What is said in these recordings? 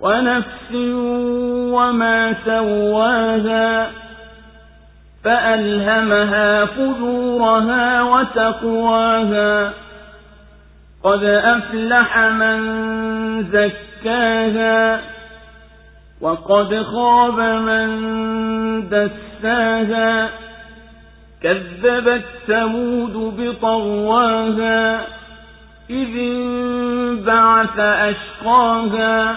ونفس وما سواها فألهمها فجورها وتقواها قد أفلح من زكاها وقد خاب من دساها كذبت ثمود بطواها إذ انبعث أشقاها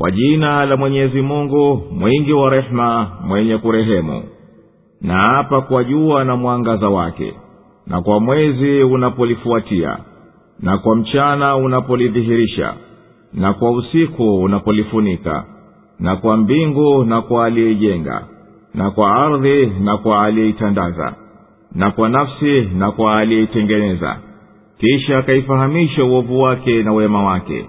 Kwa jina la mwenyezi mungu mwingi wa rehema mwenye kurehemu. Na hapa kwa jua na mwangaza wake na kwa mwezi unapolifuatia na kwa mchana unapolidhihirisha na kwa usiku unapolifunika na kwa mbingu na kwa aliyeijenga na kwa ardhi na kwa aliyeitandaza na kwa nafsi na kwa aliyeitengeneza kisha akaifahamisha uovu wake na wema wake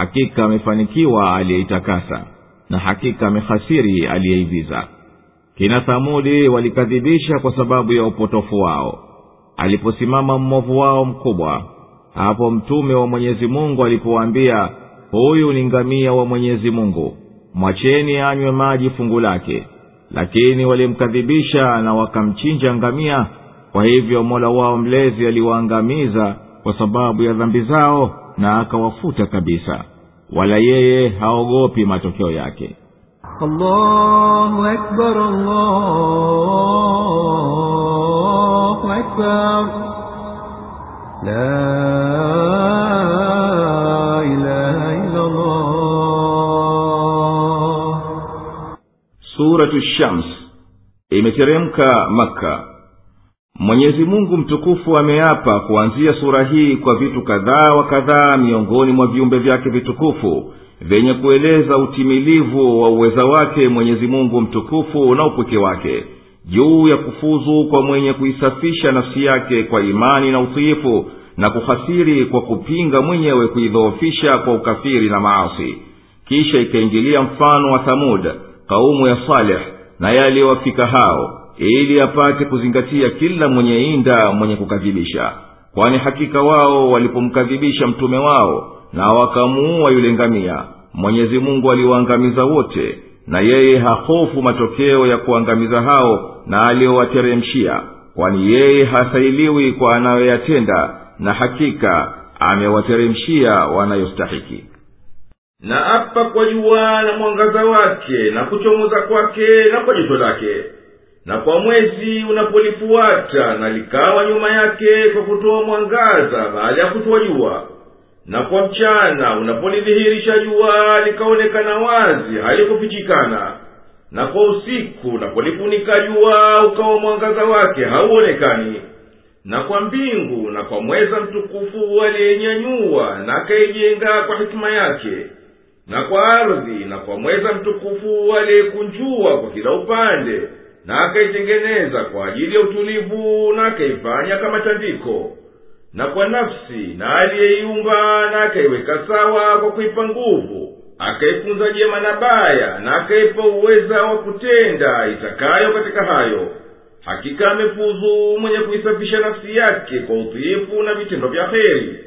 hakika amefanikiwa aliyeitakasa na hakika amehasiri aliyeiviza kina thamudi walikadhibisha kwa sababu ya upotofu wao. Aliposimama mmovu wao mkubwa hapo mtume wa mwenyezi mungu alipowaambia huyu ni ngamia wa mwenyezi mungu mwacheni anywe maji fungu lake. Lakini walimkadhibisha na wakamchinja ngamia kwa hivyo mola wao mlezi aliwaangamiza kwa sababu ya dhambi zao na akawafuta kabisa. Wala yeye haogopi matokeo yake. Allahu suratu shams. Imeteremka makka mwenyezi mungu mtukufu ameapa kuanzia sura hii kwa vitu kadhaa wa kadhaa miongoni mwa viumbe vyake vitukufu vyenye kueleza utimilivu wa uweza wake mwenyezi mungu mtukufu na upweke wake juu ya kufuzu kwa mwenye kuisafisha nafsi yake kwa imani na utiifu na kuhasiri kwa kupinga mwenyewe kuidhoofisha kwa ukafiri na maasi. Kisha ikaingilia mfano wa thamud kaumu ya saleh na yaliyowafika hao ili apate kuzingatia kila mwenye inda mwenye kukadhibisha. Kwani hakika wao walipomkadhibisha mtume wao na wakamuua yule ngamia mwenyezi mungu aliwaangamiza wote na yeye hahofu matokeo ya kuangamiza hao na aliyowateremshia kwani yeye hasailiwi kwa anayoyatenda na hakika amewateremshia wanayostahiki. Na apa kwa jua na mwangaza wake na kuchomoza kwake na kwa joto lake na kwa mwezi unapolifuata na likawa nyuma yake kwa kutoa mwangaza baada ya kutoa jua. Na kwa mchana unapolidhihirisha jua likaonekana wazi halikufichikana. Na kwa usiku unapolifunika jua ukawa mwangaza wake hauonekani. Na kwa mbingu na kwa mweza mtukufu aliyenyanyua na akaijenga kwa hikima yake. Na kwa ardhi na kwa mweza mtukufu aliyekunjua kwa kila upande na akaitengeneza kwa ajili ya utulivu na akaifanya kama tandiko na kwa nafsi na aliyeiumba na akaiweka sawa kwa kuipa nguvu. Akaifunza jema na baya na akaipa uweza wa kutenda itakayo katika hayo. Hakika amefuzu mwenye kuisafisha nafsi yake kwa utiifu na vitendo vya heri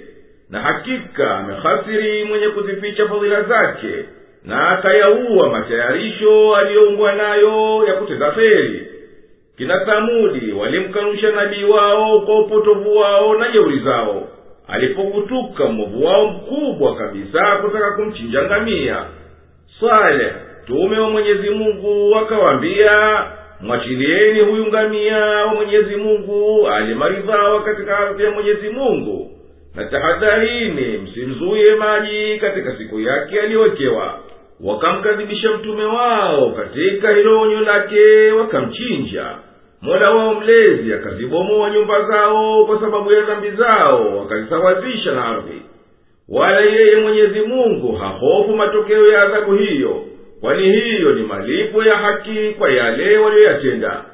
na hakika amehasiri mwenye kuzificha fadhila zake na akayaua matayarisho aliyoungwa nayo ya kutenda feri. Kina thamudi walimkanusha nabii wao kwa upotovu wao na jeuri zao. Alipokutuka mwovu wao mkubwa kabisa kutaka kumchinja ngamia. Swale mtume wa mwenyezi mungu akawaambia mwachilieni huyu ngamia wa mwenyezi mungu alimaridhawa katika ardhi ya mwenyezi mungu. Na tahadharini msimzuye maji katika siku yake aliyowekewa wakamkadhibisha mtume wao katika hilo onyo lake wakamchinja. Mola wao mlezi akazibomoa nyumba zao kwa sababu ya dhambi zao wakazisawazisha na ardhi. Wala yeye mwenyezi mungu hahofu matokeo ya adhabu hiyo kwani hiyo ni malipo ya haki kwa yale waliyoyatenda